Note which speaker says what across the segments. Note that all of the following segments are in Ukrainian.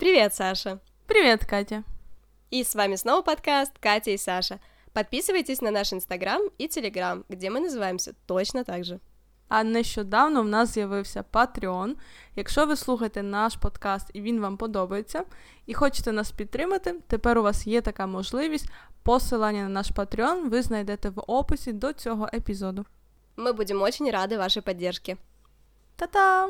Speaker 1: Привет, Саша!
Speaker 2: Привет, Катя!
Speaker 1: И с вами снова подкаст Катя и Саша. Подписывайтесь на наш инстаграм і телеграм, где ми називаємося точно так же.
Speaker 2: А нещодавно в нас з'явився Patreon. Якщо ви слухаєте наш подкаст і він вам подобається, і хочете нас підтримати, тепер у вас є така можливість. Посилання на наш Patreon ви знайдете в описі до цього епізоду.
Speaker 1: Мы будем очень рады вашей поддержке.
Speaker 2: Та-та!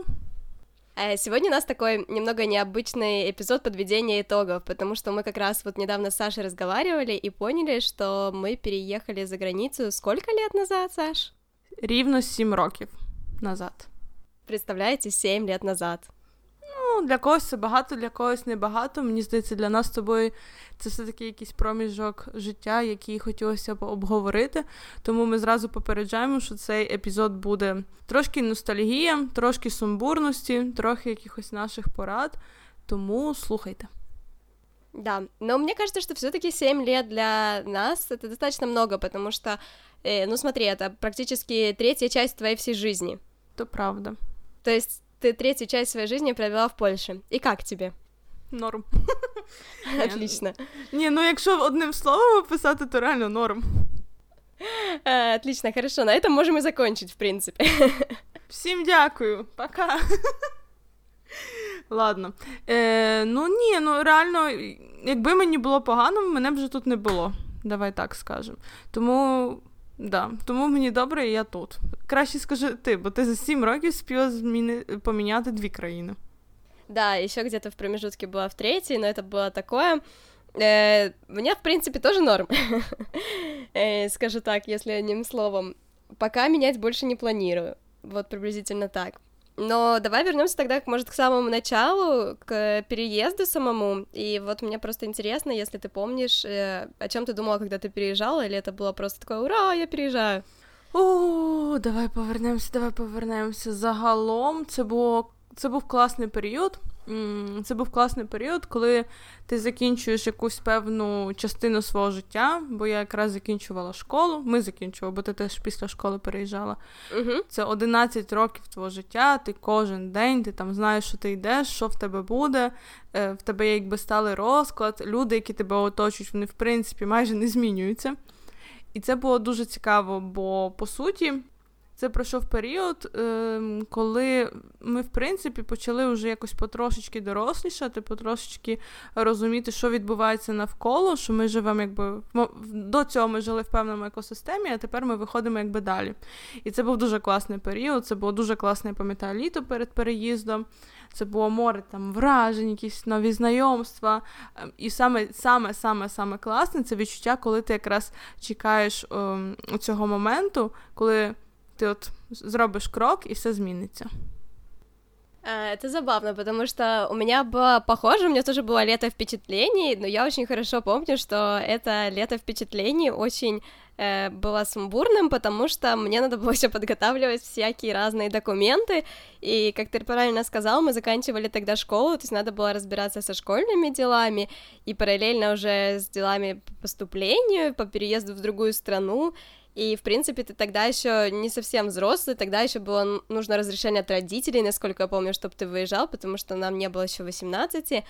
Speaker 1: Э, Сегодня у нас такой немного необычный эпизод подведения итогов, потому что мы как раз вот недавно с Сашей разговаривали и поняли, что мы переехали за границу сколько лет назад, Саш?
Speaker 2: Рівно 7 років назад.
Speaker 1: Представляете, 7 лет назад.
Speaker 2: Ну, для когось це багато, для когось небагато. Мені здається, для нас з тобою це все-таки якийсь проміжок життя, який хотілося б обговорити. Тому ми зразу попереджаємо, що цей епізод буде трошки ностальгія, трошки сумбурності, трохи якихось наших порад. Тому слухайте.
Speaker 1: Да, но мне кажется, что все-таки 7 лет для нас это достаточно много, потому что, э, ну смотри, это практически третья часть твоей всей жизни.
Speaker 2: То правда.
Speaker 1: То есть ты третью часть своей жизни провела в Польше. И как тебе?
Speaker 2: Норм.
Speaker 1: Отлично.
Speaker 2: Ні, ну якщо одним словом описати, то реально норм.
Speaker 1: Э, Отлично, хорошо, на этом можем и закончить, в принципе.
Speaker 2: Всім дякую, пока. Ладно. Е, ну ні, ну реально, якби мені було погано, мене б вже тут не було. Давай так скажемо. Тому, да, тому мені добре, і я тут. Краще скажи ти, бо ти за 7 років спіла зміни... поміняти дві країни.
Speaker 1: Да, еще где-то в промежутке была в третьей, но это было такое. Э, Мне, в принципе, тоже норм. Э, Скажу так, если одним словом. Пока менять больше не планирую. Вот приблизительно так. Но давай вернемся тогда, может, к самому началу, к переезду самому. И вот мне просто интересно, если ты помнишь, э, о чем ты думала, когда ты переезжала, или это было просто такое, ура, я переезжаю.
Speaker 2: О, давай повернемося, давай повернемося. Загалом це було це був класний період. Це був класний період, коли ти закінчуєш якусь певну частину свого життя, бо я якраз закінчувала школу. Ми закінчували, бо ти теж після школи переїжджала.
Speaker 1: Мгм.
Speaker 2: Це 11 років твого життя, ти кожен день, ти там знаєш, що ти йдеш, що в тебе буде, е, в тебе якби сталий розклад, люди, які тебе оточують, вони в принципі майже не змінюються. І це було дуже цікаво, бо по суті. Це пройшов період, ем, коли ми, в принципі, почали вже якось потрошечки дорослішати, потрошечки розуміти, що відбувається навколо, що ми живемо, якби до цього ми жили в певному екосистемі, а тепер ми виходимо якби далі. І це був дуже класний період. Це було дуже класне, я пам'ятаю, літо перед переїздом. Це було море там вражень, якісь нові знайомства. Ем, І саме саме саме саме класне це відчуття, коли ти якраз чекаєш ем, цього моменту, коли ти от зробиш крок і все зміниться.
Speaker 1: А, Это забавно, потому что у меня было похоже, у меня тоже было лето впечатлений, но я очень хорошо помню, что это лето впечатлений очень э, было сумбурным, потому что мне надо было еще подготавливать всякие разные документы, и, как ты правильно сказал, мы заканчивали тогда школу, то есть надо было разбираться со школьными делами, и параллельно уже с делами по поступлению, по переезду в другую страну, и, в принципе, ты тогда еще не совсем взрослый, тогда еще было нужно разрешение от родителей, насколько я помню, чтобы ты выезжал, потому что нам не было еще 18.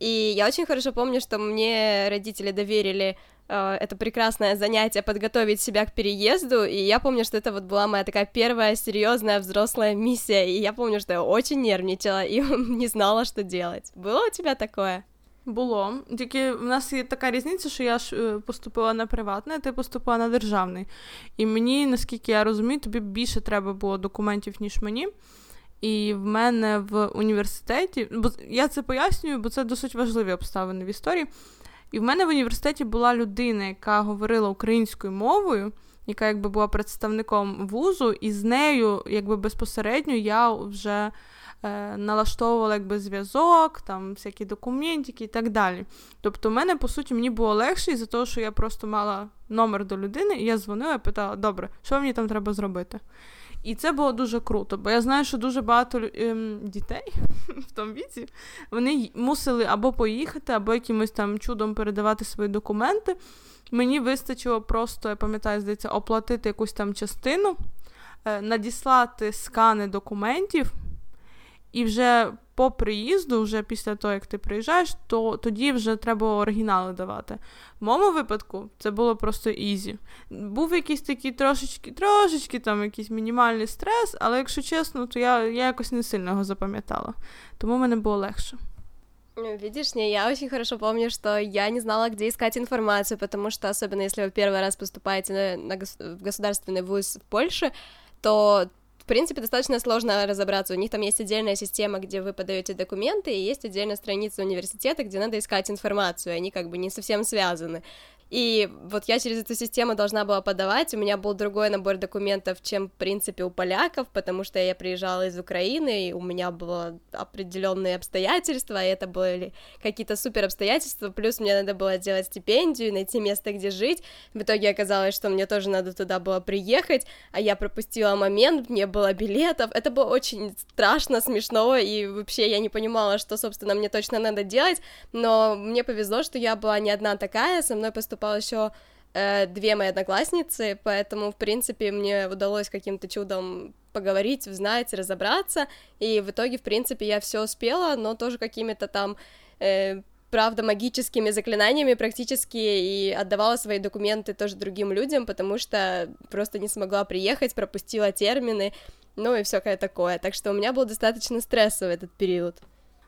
Speaker 1: И я очень хорошо помню, что мне родители доверили э, это прекрасное занятие подготовить себя к переезду, и я помню, что это вот была моя такая первая серьезная взрослая миссия, и я помню, что я очень нервничала и не знала, что делать. Было у тебя такое?
Speaker 2: Було. Тільки в нас є така різниця, що я ж е, поступила на приватне, а ти поступила на державний. І мені, наскільки я розумію, тобі більше треба було документів, ніж мені. І в мене в університеті, бо я це пояснюю, бо це досить важливі обставини в історії. І в мене в університеті була людина, яка говорила українською мовою, яка якби була представником вузу, і з нею, якби безпосередньо, я вже налаштовувала якби зв'язок, там всякі документики і так далі. Тобто, в мене, по суті, мені було легше із-за того, що я просто мала номер до людини, і я дзвонила і питала, добре, що мені там треба зробити? І це було дуже круто, бо я знаю, що дуже багато ем, дітей в тому віці вони мусили або поїхати, або якимось там чудом передавати свої документи. Мені вистачило просто, я пам'ятаю, здається, оплатити якусь там частину, е, надіслати скани документів, і вже по приїзду, вже після того, як ти приїжджаєш, то тоді вже треба оригінали давати. В моєму випадку це було просто ізі. Був якийсь такий трошечки, трошечки там якийсь мінімальний стрес, але якщо чесно, то я, я якось не сильно його запам'ятала. Тому в мене було легше.
Speaker 1: Видишь, не, я очень хорошо помню, что я не знала, где искать информацию, потому что, особенно если вы первый раз поступаете на, на гос- в государственный вуз в Польше, то в принципе, достаточно сложно разобраться. У них там есть отдельная система, где вы подаете документы, и есть отдельная страница университета, где надо искать информацию, и они как бы не совсем связаны. И вот я через эту систему должна была подавать, у меня был другой набор документов, чем, в принципе, у поляков, потому что я приезжала из Украины, и у меня было определенные обстоятельства, и это были какие-то супер обстоятельства, плюс мне надо было делать стипендию, найти место, где жить, в итоге оказалось, что мне тоже надо туда было приехать, а я пропустила момент, не было билетов, это было очень страшно, смешно, и вообще я не понимала, что, собственно, мне точно надо делать, но мне повезло, что я была не одна такая, со мной поступала еще э, две мои одноклассницы, поэтому, в принципе, мне удалось каким-то чудом поговорить, узнать, разобраться, и в итоге, в принципе, я все успела, но тоже какими-то там э, правда, магическими заклинаниями практически и отдавала свои документы тоже другим людям, потому что просто не смогла приехать, пропустила термины, ну и всякое такое. Так что у меня был достаточно стрессовый этот период.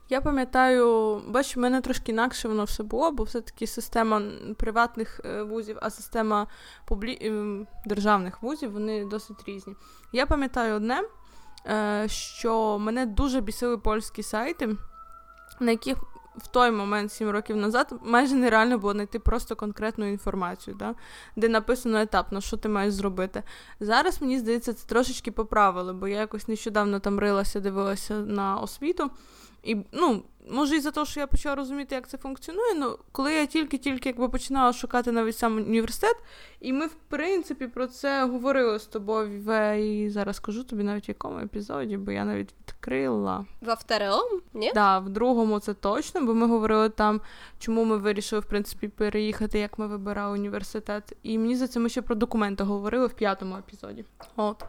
Speaker 2: Я пам'ятаю, бачу, в мене трошки інакше воно все було, бо все-таки система приватних е, вузів, а система публі... Ем, державних вузів вони досить різні. Я пам'ятаю одне, е, що мене дуже бісили польські сайти, на яких в той момент, 7 років назад, майже нереально було знайти просто конкретну інформацію, да? де написано етапно, що ти маєш зробити. Зараз, мені здається, це трошечки поправили, бо я якось нещодавно там рилася, дивилася на освіту. І, ну, може, і за те, що я почала розуміти, як це функціонує, ну, коли я тільки-тільки якби починала шукати навіть сам університет, і ми, в принципі, про це говорили з тобою, в, і зараз скажу тобі навіть в якому епізоді, бо я навіть відкрила.
Speaker 1: Во второму? Ні?
Speaker 2: Так, да, в другому це точно, бо ми говорили там, чому ми вирішили, в принципі, переїхати, як ми вибирали університет. І мені за це ми ще про документи говорили в п'ятому епізоді. От.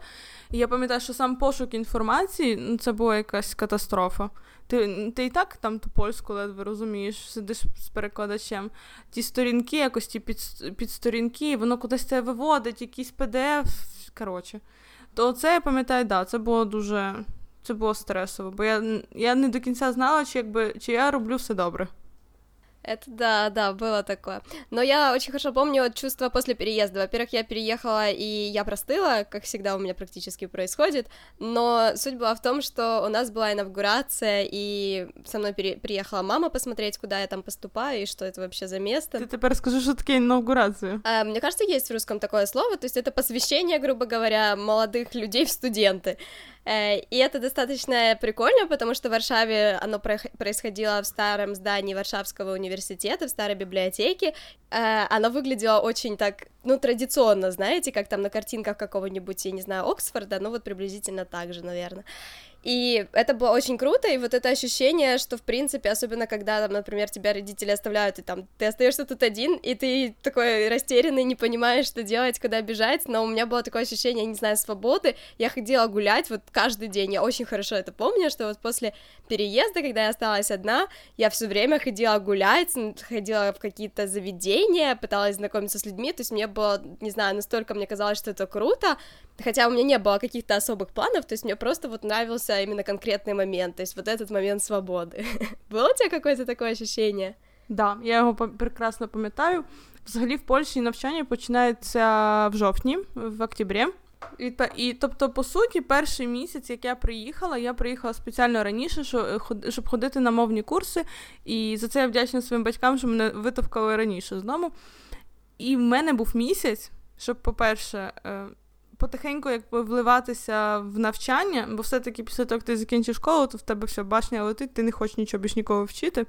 Speaker 2: І я пам'ятаю, що сам пошук інформації ну, це була якась катастрофа. Ти ти і так там ту польську ледве розумієш, сидиш з перекладачем. Ті сторінки, якось ті під, підсторінки, воно кудись це виводить, якийсь PDF, коротше. То це я пам'ятаю, да, це було дуже це було стресово, бо я я не до кінця знала, чи якби чи я роблю все добре.
Speaker 1: Это да, да, было такое. Но я очень хорошо помню чувство после переезда. Во-первых, я переехала, и я простыла, как всегда у меня практически происходит, но суть была в том, что у нас была инаугурация, и со мной пере- приехала мама посмотреть, куда я там поступаю, и что это вообще за место.
Speaker 2: Ты теперь скажи, что такое инаугурация.
Speaker 1: А, мне кажется, есть в русском такое слово, то есть это посвящение, грубо говоря, молодых людей в студенты. Э, и это достаточно прикольно, потому что в Варшаве оно происходило в старом здании Варшавского университета, в старой библиотеке. Э, оно выглядело очень так, ну, традиционно, знаете, как там на картинках какого-нибудь, я не знаю, Оксфорда, ну, вот приблизительно так же, наверное. И это было очень круто, и вот это ощущение, что, в принципе, особенно когда, там, например, тебя родители оставляют, и там ты остаешься тут один, и ты такой растерянный, не понимаешь, что делать, куда бежать, но у меня было такое ощущение, не знаю, свободы, я ходила гулять вот каждый день, я очень хорошо это помню, что вот после переезда, когда я осталась одна, я все время ходила гулять, ходила в какие-то заведения, пыталась знакомиться с людьми, то есть мне было, не знаю, настолько мне казалось, что это круто, хотя у меня не было каких-то особых планов, то есть мне просто вот нравился именно конкретный момент, то есть вот этот момент свободи. Було у тебе какое-то таке ощущение?
Speaker 2: Да, я його прекрасно пам'ятаю. Взагалі в Польщі навчання починається в жовтні, в октябрі. І, і тобто, по суті, перший місяць, як я приїхала, я приїхала спеціально раніше, щоб ходити на мовні курси, і за це я вдячна своїм батькам, що мене витовкали раніше з дому. І в мене був місяць, щоб, по-перше, е, потихеньку якби вливатися в навчання, бо все-таки після того, як ти закінчиш школу, то в тебе все башня летить, ти не хочеш нічого більш нікого вчити.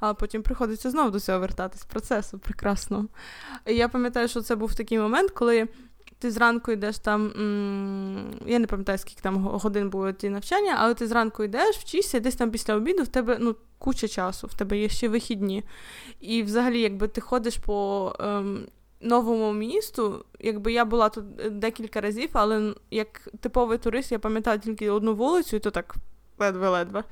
Speaker 2: Але потім приходиться знову до цього вертатись процесу прекрасного. І я пам'ятаю, що це був такий момент, коли ти зранку йдеш там. Я не пам'ятаю, скільки там годин було ті навчання, але ти зранку йдеш, вчишся, десь там після обіду в тебе ну, куча часу, в тебе є ще вихідні. І взагалі, якби ти ходиш по ем, новому місту, якби я була тут е, декілька разів, але як типовий турист, я пам'ятаю тільки одну вулицю, і то так ледве-ледве.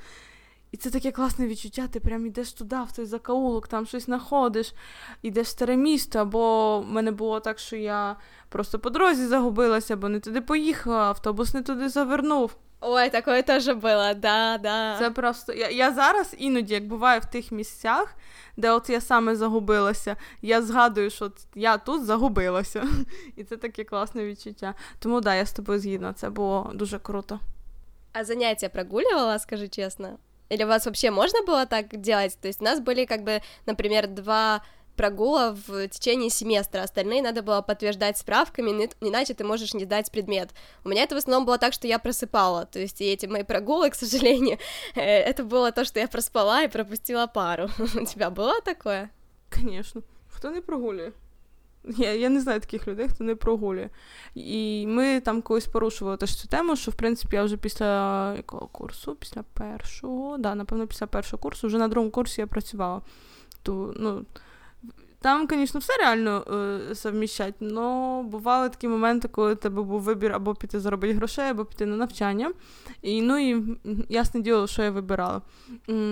Speaker 2: І це таке класне відчуття, ти прям йдеш туди, в той закаулок, там щось знаходиш, йдеш в старе місто, або в мене було так, що я просто по дорозі загубилася, або не туди поїхала, автобус не туди завернув.
Speaker 1: Ой, такое теж було, да, да.
Speaker 2: Це просто. Я я зараз іноді, як буваю в тих місцях, де от я саме загубилася, я згадую, що я тут загубилася. І це таке класне відчуття. Тому да, я з тобою згідна, це було дуже круто.
Speaker 1: А заняття прогуливала, скажи честно? Или у вас вообще можно было так делать? То есть у нас были как бы, например, два прогула в течение семестра, остальные надо было подтверждать справками, иначе ты можешь не сдать предмет. У меня это в основном было так, что я просыпала, то есть и эти мои прогулы, к сожалению, э, это было то, что я проспала и пропустила пару. У тебя было такое?
Speaker 2: Конечно. Хто не прогулює? Я я не знаю таких людей, хто не прогулює. І ми там колись порушували теж цю тему, що в принципі я вже після якого курсу? Після першого, да, напевно, після першого курсу, вже на другому курсі я працювала. То, ну, там, звісно, все реально е, совміщати, але бували такі моменти, коли у тебе був вибір або піти заробити грошей, або піти на навчання. І ну і ясне діло, що я вибирала.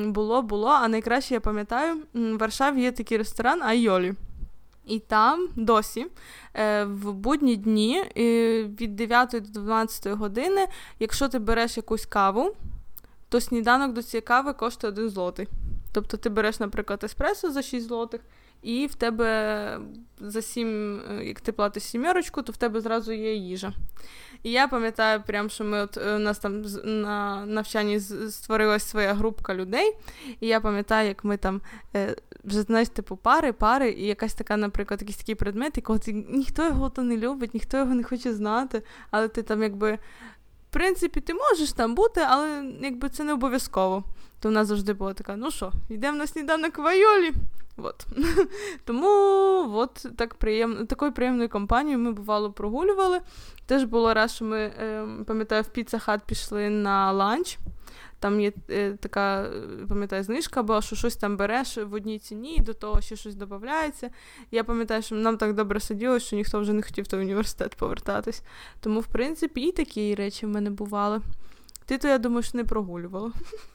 Speaker 2: Було, було, а найкраще я пам'ятаю, в Варшаві є такий ресторан Айолі. І там досі е, в будні дні е, від 9 до 12 години, якщо ти береш якусь каву, то сніданок до цієї кави коштує 1 злотий. Тобто ти береш, наприклад, еспресо за 6 злотих, і в тебе за 7, е, як ти платиш сімерочку, то в тебе зразу є їжа. І я пам'ятаю, прям, що ми от у нас там на навчанні створилась своя групка людей, і я пам'ятаю, як ми там вже знаєш, типу, пари, пари, і якась така, наприклад, якийсь такий предмет, якого ти ніхто його то не любить, ніхто його не хоче знати, але ти там якби. В принципі, ти можеш там бути, але якби це не обов'язково. То в нас завжди була така: ну що, йдемо на сніданок в Айолі. От. Тому от так приємно, такою приємною компанією ми бувало прогулювали. Теж було раз, що ми, е, пам'ятаю, в Піца Хат пішли на ланч. Там є е, така, пам'ятаю, знижка, була, що щось там береш в одній ціні, і до того ще щось додається. Я пам'ятаю, що нам так добре сиділо, що ніхто вже не хотів в університет повертатись. Тому, в принципі, і такі речі в мене бували. Ти то, я думаю, що не прогулювала.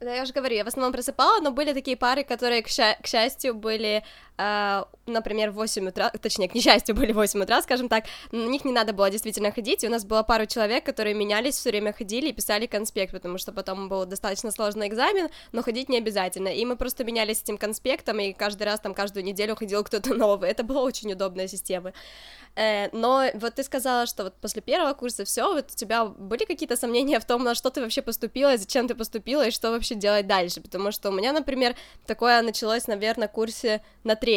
Speaker 1: Да, я уже говорю, я в основном просыпала, но были такие пары, которые, к, ша- к счастью, были, э, например, в 8 утра, точнее, к несчастью, были в 8 утра, скажем так, на них не надо было действительно ходить, и у нас было пару человек, которые менялись, все время ходили и писали конспект, потому что потом был достаточно сложный экзамен, но ходить не обязательно, и мы просто менялись этим конспектом, и каждый раз, там, каждую неделю ходил кто-то новый, это была очень удобная система. Э, но вот ты сказала, что вот после первого курса все, вот у тебя были какие-то сомнения в том, на что ты вообще поступила, зачем ты поступила, и что вообще делать дальше, потому что у меня, например, такое началось, наверное, на курсе на третьем.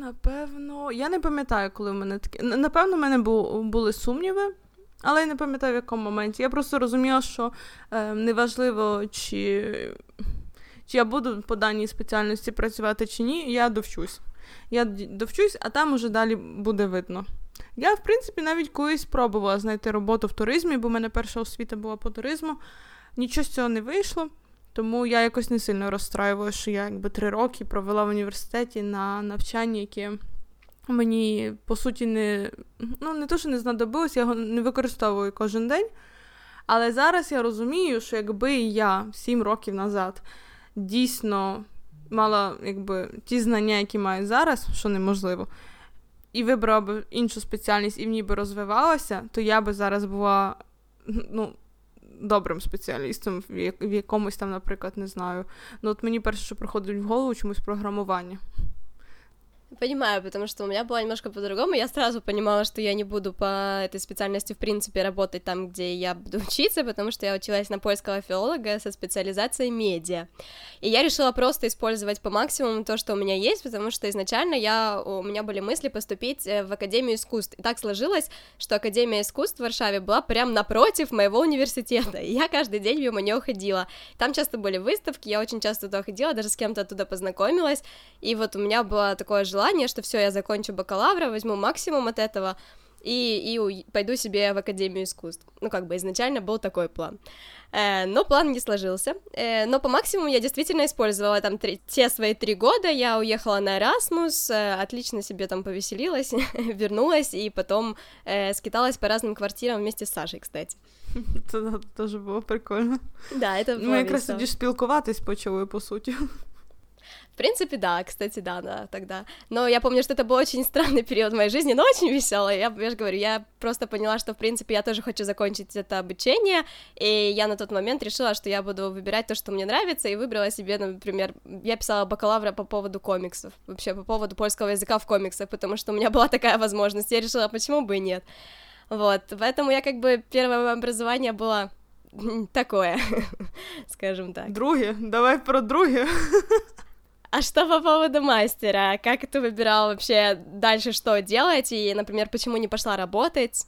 Speaker 2: Напевно, я не пам'ятаю, коли в мене таке. Напевно, в мене були сумніви, але я не пам'ятаю, в якому моменті. Я просто розуміла, що е, неважливо, чи чи я буду по даній спеціальності працювати чи ні, я довчусь. Я довчусь, а там уже далі буде видно. Я, в принципі, навіть колись спробувала знайти роботу в туризмі, бо в мене перша освіта була по туризму. Нічого з цього не вийшло, тому я якось не сильно розстраювала, що я якби три роки провела в університеті на навчанні, яке мені, по суті, не ну, не то, що не знадобилось, я його не використовую кожен день. Але зараз я розумію, що якби я сім років назад дійсно мала якби, ті знання, які маю зараз, що неможливо, і вибрала б іншу спеціальність і в ній би розвивалася, то я би зараз була ну, добрим спеціалістом в якомусь там, наприклад, не знаю. Ну, от мені перше, що приходить в голову, чомусь програмування.
Speaker 1: Понимаю, потому что у меня было немножко по-другому. Я сразу понимала, что я не буду по этой специальности, в принципе, работать там, где я буду учиться, потому что я училась на польского филолога со специализацией медиа. И я решила просто использовать по максимуму то, что у меня есть, потому что изначально я, у меня были мысли поступить э, в Академию искусств. И так сложилось, что Академия искусств в Варшаве была прям напротив моего университета. И я каждый день мимо нее ходила. Там часто были выставки, я очень часто туда ходила, даже с кем-то оттуда познакомилась. И вот у меня было такое желание желание, что все, я закончу бакалавра, возьму максимум от этого, и, и пойду себе в Академию искусств. Ну, как бы изначально был такой план. Э, но план не сложился. Э, но по максимуму я действительно использовала там три, те свои три года. Я уехала на Erasmus, э, отлично себе там повеселилась, вернулась и потом э, скиталась по разным квартирам вместе с Сашей, кстати.
Speaker 2: Це теж було прикольно.
Speaker 1: Да, это
Speaker 2: було Ми якраз тоді спілкуватись почали, по суті.
Speaker 1: В принципе, да, кстати, да, да, тогда. Но я помню, что это был очень странный период в моей жизни, но очень веселый. Я, я же говорю, я просто поняла, что, в принципе, я тоже хочу закончить это обучение, и я на тот момент решила, что я буду выбирать то, что мне нравится, и выбрала себе, например, я писала бакалавра по поводу комиксов, вообще по поводу польского языка в комиксах, потому что у меня была такая возможность, я решила, почему бы и нет. Вот, поэтому я как бы первое образование было такое, скажем так.
Speaker 2: Друге, давай про друге.
Speaker 1: А что по поводу мастера? Как ты выбирал вообще дальше что делать? И, например, почему не пошла работать?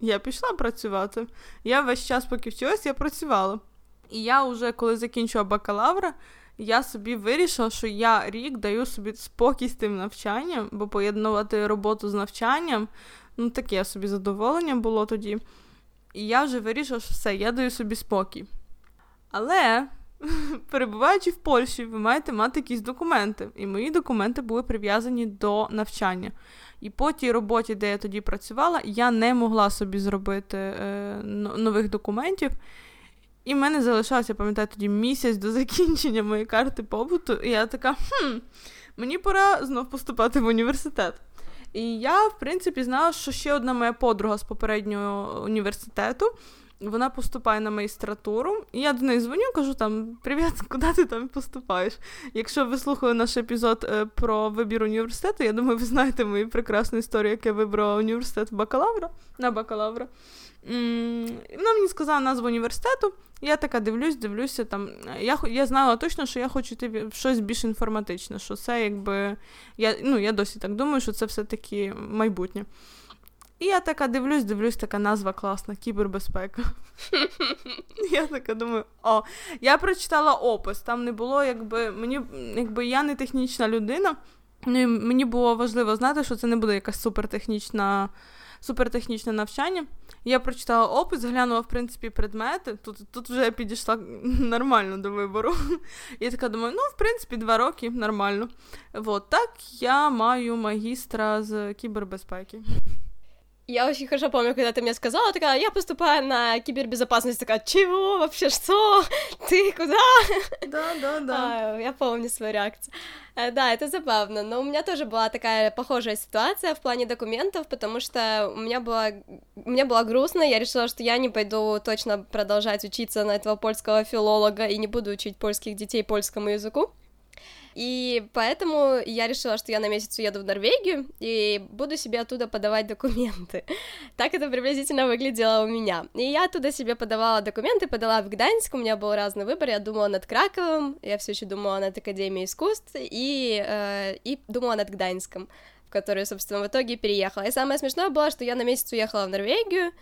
Speaker 2: Я пішла працювати. Я весь час, поки вчилась, я працювала. І я вже, коли закінчила бакалавра, я собі вирішила, що я рік даю собі спокій з тим навчанням, бо поєднувати роботу з навчанням, ну таке собі задоволення було тоді. І я вже вирішила, що все, я даю собі спокій. Але перебуваючи в Польщі, ви маєте мати якісь документи. І мої документи були прив'язані до навчання. І по тій роботі, де я тоді працювала, я не могла собі зробити е, нових документів. І в мене залишався, пам'ятаю, тоді місяць до закінчення моєї карти побуту. І я така, хм, мені пора знов поступати в університет. І я, в принципі, знала, що ще одна моя подруга з попереднього університету вона поступає на магістратуру, і я до неї дзвоню, кажу там: Привіт, куди ти там поступаєш? Якщо ви слухали наш епізод е, про вибір університету, я думаю, ви знаєте мою прекрасну історію, як я вибрала університет бакалавра на бакалавра. Вона мені сказала назву університету, я така дивлюсь, дивлюся там. Я я знала точно, що я хочу йти в щось більш інформатичне, що це якби. Я ну, я досі так думаю, що це все-таки майбутнє. І я така дивлюсь, дивлюсь, така назва класна, кібербезпека. Я така думаю, о, я прочитала опис, там не було, якби мені, якби я не технічна людина, ну, мені було важливо знати, що це не буде якась супертехнічна. Супертехнічне навчання. Я прочитала опис, глянула, в принципі, предмети. Тут тут вже я підійшла нормально до вибору. Я така думаю, ну, в принципі, два роки нормально. От так я маю магістра з кібербезпеки.
Speaker 1: Я очень хорошо помню, когда ты мне сказала, такая, я поступаю на кибербезопасность, такая, чего вообще, что? Ты куда?
Speaker 2: Да, да, да.
Speaker 1: А, я помню свою реакцию. Э, да, это забавно, но у меня тоже была такая похожая ситуация в плане документов, потому что у меня была, у меня было грустно, я решила, что я не пойду точно продолжать учиться на этого польского филолога и не буду учить польских детей польскому языку. И поэтому я решила, что я на месяц уеду в Норвегию и буду себе оттуда подавать документы. Так это приблизительно выглядело у меня. И я оттуда себе подавала документы, подала в Гданьск, у меня был разный выбор, я думала над Краковым, я все еще думала над Академией искусств и, э, и думала над Гданьском, в которую, собственно, в итоге переехала. И самое смешное было, что я на месяц уехала в Норвегию,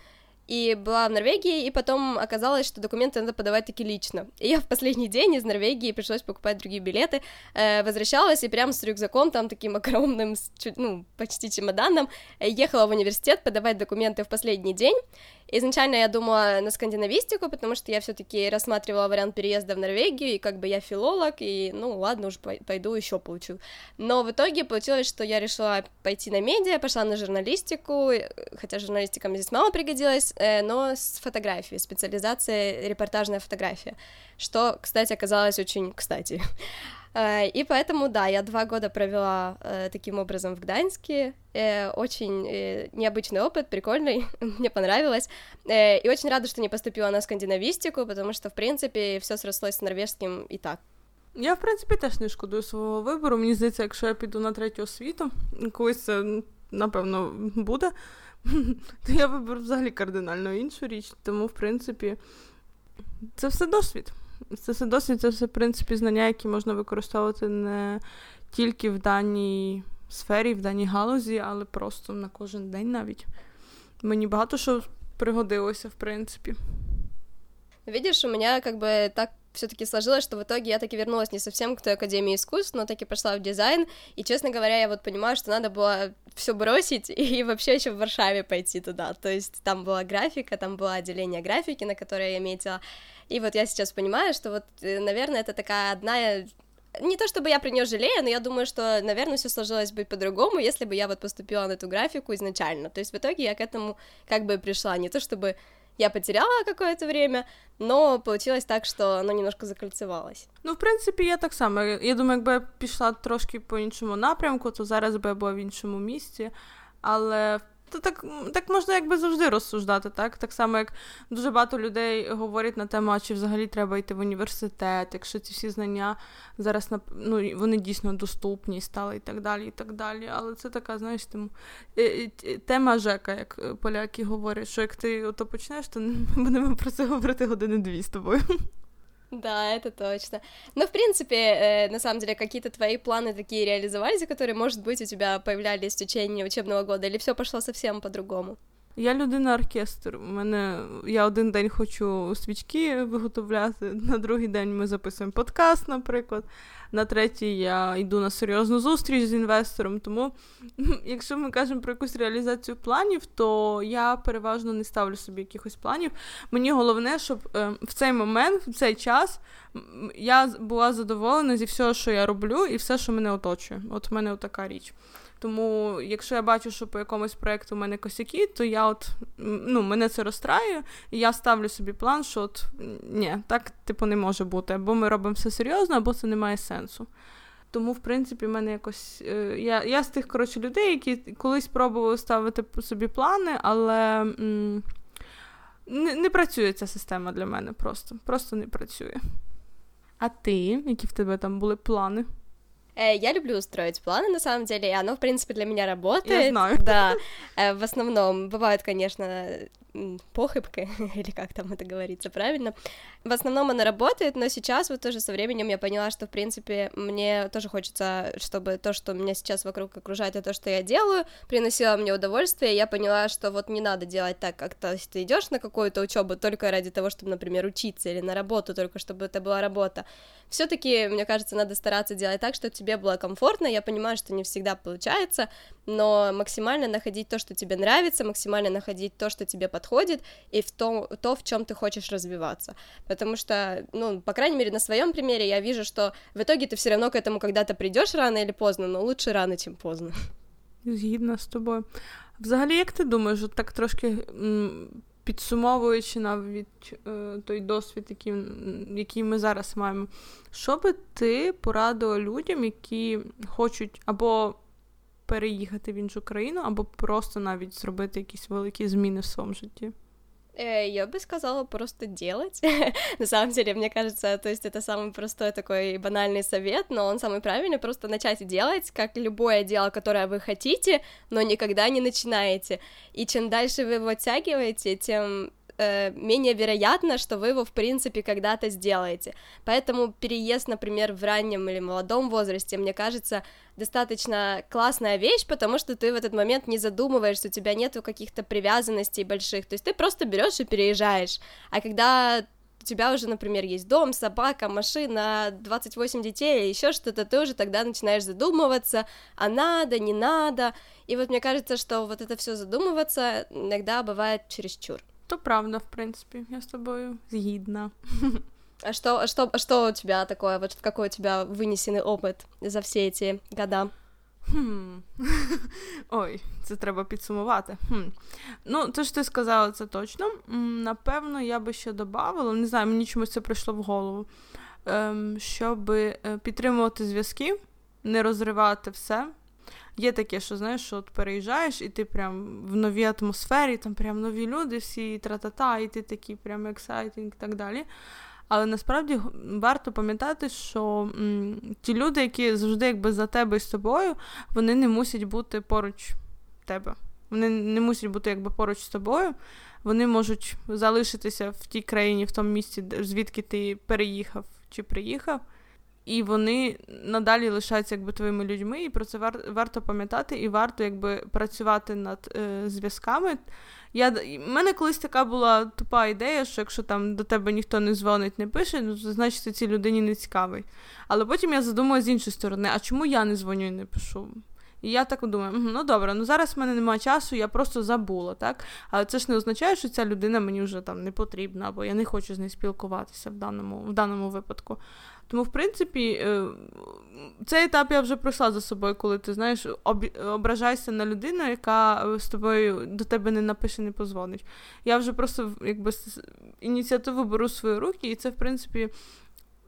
Speaker 1: и была в Норвегии, и потом оказалось, что документы надо подавать таки лично. И я в последний день из Норвегии пришлось покупать другие билеты, э, возвращалась и прям с рюкзаком, там таким огромным, ну, почти чемоданом, ехала в университет подавать документы в последний день, Изначально я думала на скандинавистику, потому что я все-таки рассматривала вариант переезда в Норвегию, и как бы я филолог, и ну ладно, уж пойду еще получу. Но в итоге получилось, что я решила пойти на медиа, пошла на журналистику, хотя журналистика мне здесь мало пригодилась, э, но с фотографией, специализация репортажная фотография, что, кстати, оказалось очень кстати. Э, и поэтому, да, я два года провела э, таким образом в Гданьске. Э, очень необычный опыт, прикольный, мне понравилось. И очень рада, что не поступила на скандинавистику, потому что, в принципе, все срослось с норвежским и так.
Speaker 2: Я, в принципі, теж не шкодую свого вибору. Мені здається, якщо я піду на третю освіту, колись це, напевно, буде, то я виберу взагалі кардинально іншу річ. Тому, в принципі, це все досвід. Це все досвід, це все, в принципі, знання, які можна використовувати не тільки в даній сфері, в даній галузі, але просто на кожен день навіть. Мені багато що пригодилося, в принципі.
Speaker 1: Видишь, у меня как бы так все-таки сложилось, что в итоге я таки вернулась не совсем к той Академии искусств, но таки пошла в дизайн, и, честно говоря, я вот понимаю, что надо было все бросить и вообще еще в Варшаве пойти туда, то есть там была графика, там было отделение графики, на которое я метила, и вот я сейчас понимаю, что вот, э, наверное, это такая одна не то чтобы я про нее жалею, но я думаю, что, наверное, все сложилось бы по-другому, если бы я вот поступила на эту графику изначально. То есть в итоге я к этому как бы пришла. Не то чтобы я потеряла какое-то время, но получилось так, що воно немножко закольцевалось.
Speaker 2: Ну, в принципі, я так само. Я думаю, якби я пішла трошки по іншому напрямку, то зараз би я була в іншому місці. Але то так так можна якби завжди розсуждати, так? Так само, як дуже багато людей говорять на тему, а чи взагалі треба йти в університет, якщо ці всі знання зараз ну, вони дійсно доступні стали і так далі. і так далі. Але це така, знаєш, тим, е, е, тема Жека, як поляки говорять, що як ти ото почнеш, то будемо про це говорити години дві з тобою.
Speaker 1: Да, это точно. Но, в принципе, э, на самом деле, какие-то твои планы такие реализовались, которые, может быть, у тебя появлялись в течение учебного года, или все пошло совсем по-другому?
Speaker 2: Я людина оркестр. У мене я один день хочу свічки виготовляти, на другий день ми записуємо подкаст, наприклад. На третій я йду на серйозну зустріч з інвестором. Тому, якщо ми кажемо про якусь реалізацію планів, то я переважно не ставлю собі якихось планів. Мені головне, щоб е, в цей момент, в цей час, я була задоволена зі всього, що я роблю, і все, що мене оточує. От в мене така річ. Тому, якщо я бачу, що по якомусь проєкту у мене косяки, то я от ну, мене це розстраює, і я ставлю собі план, що от ні, так типу не може бути. Або ми робимо все серйозно, або це не має сенсу. Тому, в принципі, в мене якось. Е, я я з тих коротше, людей, які колись пробували ставити собі плани, але м- не, не працює ця система для мене просто. Просто не працює. А ти, які в тебе там були плани?
Speaker 1: Э, я люблю строить планы, на самом деле, и оно, в принципе, для меня работает.
Speaker 2: Я знаю.
Speaker 1: Да, э, в основном бывают, конечно, похыбкой, или как там это говорится правильно. В основном она работает, но сейчас вот тоже со временем я поняла, что, в принципе, мне тоже хочется, чтобы то, что меня сейчас вокруг окружает, и то, что я делаю, приносило мне удовольствие, я поняла, что вот не надо делать так, как то есть ты идешь на какую-то учебу только ради того, чтобы, например, учиться, или на работу только чтобы это была работа. все таки мне кажется, надо стараться делать так, чтобы тебе было комфортно, я понимаю, что не всегда получается, но максимально находить то, что тебе нравится, максимально находить то, что тебе подходит, и в том, то, в чем ты хочешь развиваться. Потому что, ну, по крайней мере, на своем примере я вижу, что в итоге ты все равно к этому когда-то придешь рано или поздно, но лучше рано, чем поздно.
Speaker 2: Згідна з тобою. Взагалі, як ти думаєш, от так трошки підсумовуючи навіть е, той досвід, який який ми зараз маємо, що би ти порадила людям, які хочуть або переїхати в іншу країну, або просто навіть зробити якісь великі зміни в своєму житті?
Speaker 1: Э, я бы сказала просто делать. На самом деле, мне кажется, то есть это самый простой такой банальный совет, но он самый правильный, просто начать делать, как любое дело, которое вы хотите, но никогда не начинаете. И чем дальше вы его оттягиваете, тем э, менее вероятно, что вы его, в принципе, когда-то сделаете. Поэтому переезд, например, в раннем или молодом возрасте, мне кажется, достаточно классная вещь, потому что ты в этот момент не задумываешься, у тебя нету каких-то привязанностей больших, то есть ты просто берешь и переезжаешь. А когда у тебя уже, например, есть дом, собака, машина, 28 детей еще что-то, ты уже тогда начинаешь задумываться, а надо, не надо. И вот мне кажется, что вот это все задумываться иногда бывает чересчур.
Speaker 2: То правда, в принципе, я с тобой згідна.
Speaker 1: А что, что, что у тебя такое, вот какой у тебя вынесенный опыт за всі эти года?
Speaker 2: Хм. Ой, це треба підсумувати. Хм. Ну, те, що ти сказала, це точно. Напевно, я би ще додавала, не знаю, мені чомусь це прийшло в голову, ем, щоб е, підтримувати зв'язки, не розривати все. Є таке, що знаєш, що от переїжджаєш, і ти прям в новій атмосфері, там прям нові люди, всі тра-та-та, і ти такий прям ексайтинг і так далі. Але насправді варто пам'ятати, що м, ті люди, які завжди якби за тебе і з тобою, вони не мусять бути поруч тебе. Вони не мусять бути якби поруч з тобою. Вони можуть залишитися в тій країні, в тому місці, звідки ти переїхав чи приїхав. І вони надалі лишаються якби твоїми людьми, і про це вар- варто пам'ятати, і варто якби працювати над е, зв'язками. Я, в мене колись така була тупа ідея, що якщо там до тебе ніхто не дзвонить, не пише, ну значить цій людині не цікавий. Але потім я задумала з іншої сторони, а чому я не дзвоню і не пишу? І я так думаю, ну добре, ну зараз в мене немає часу, я просто забула, так? Але це ж не означає, що ця людина мені вже там не потрібна, або я не хочу з нею спілкуватися в даному, в даному випадку. Тому, в принципі, е, цей етап я вже пройшла за собою, коли ти знаєш, ображаєшся на людину, яка з тобою до тебе не напише, не позвонить. Я вже просто якби ініціативу беру в свої руки, і це, в принципі,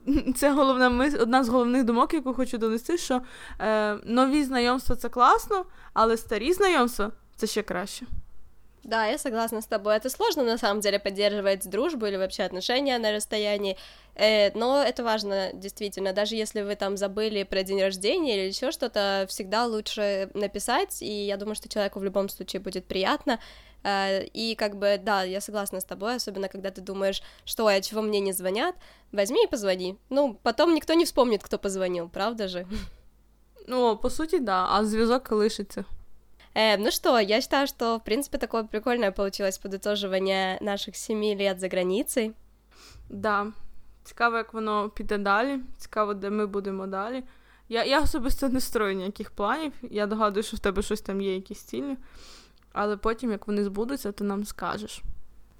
Speaker 2: це головна одна з головних думок, яку хочу донести, що е, нові знайомства це класно, але старі знайомства це ще краще.
Speaker 1: Да, я согласна с тобой. Это сложно, на самом деле, поддерживать дружбу или вообще отношения на расстоянии. Э, но это важно, действительно. Даже если вы там забыли про день рождения или еще что-то, всегда лучше написать, и я думаю, что человеку в любом случае будет приятно. Э, и как бы, да, я согласна с тобой, особенно когда ты думаешь, что, а чего мне не звонят, возьми и позвони. Ну, потом никто не вспомнит, кто позвонил, правда же?
Speaker 2: Ну, по сути, да, а зв'язок лишиться.
Speaker 1: Э, ну что, я считаю, что, в принципе, такое прикольное получилось подытоживание наших семи лет за границей.
Speaker 2: Да, цікаво, як воно піде далі, цікаво, де ми будемо далі. Я я особисто не строю ніяких планів. Я догадую, що в тебе щось там є, якісь цілі, але потім, як вони збудуться, ти нам скажеш.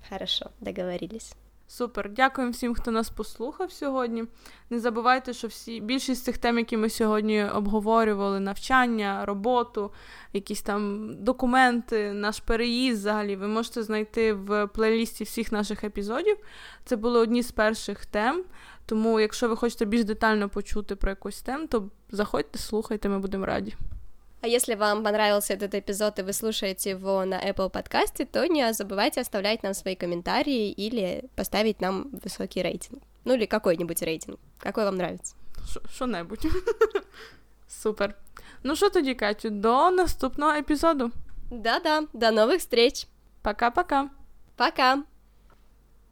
Speaker 1: Хорошо, договорились.
Speaker 2: Супер, дякуємо всім, хто нас послухав сьогодні. Не забувайте, що всі більшість цих тем, які ми сьогодні обговорювали: навчання, роботу, якісь там документи, наш переїзд взагалі, ви можете знайти в плейлісті всіх наших епізодів. Це були одні з перших тем. Тому, якщо ви хочете більш детально почути про якусь тем, то заходьте, слухайте, ми будемо раді.
Speaker 1: А если вам понравился этот эпизод и вы слушаете его на Apple подкасте, то не забывайте оставлять нам свои комментарии или поставить нам высокий рейтинг. Ну или какой-нибудь рейтинг. Какой вам нравится?
Speaker 2: Що-небудь. Супер. Ну що тоді, Катю, до наступного епізоду.
Speaker 1: Да-да, до новых встреч.
Speaker 2: Пока-пока.
Speaker 1: Пока.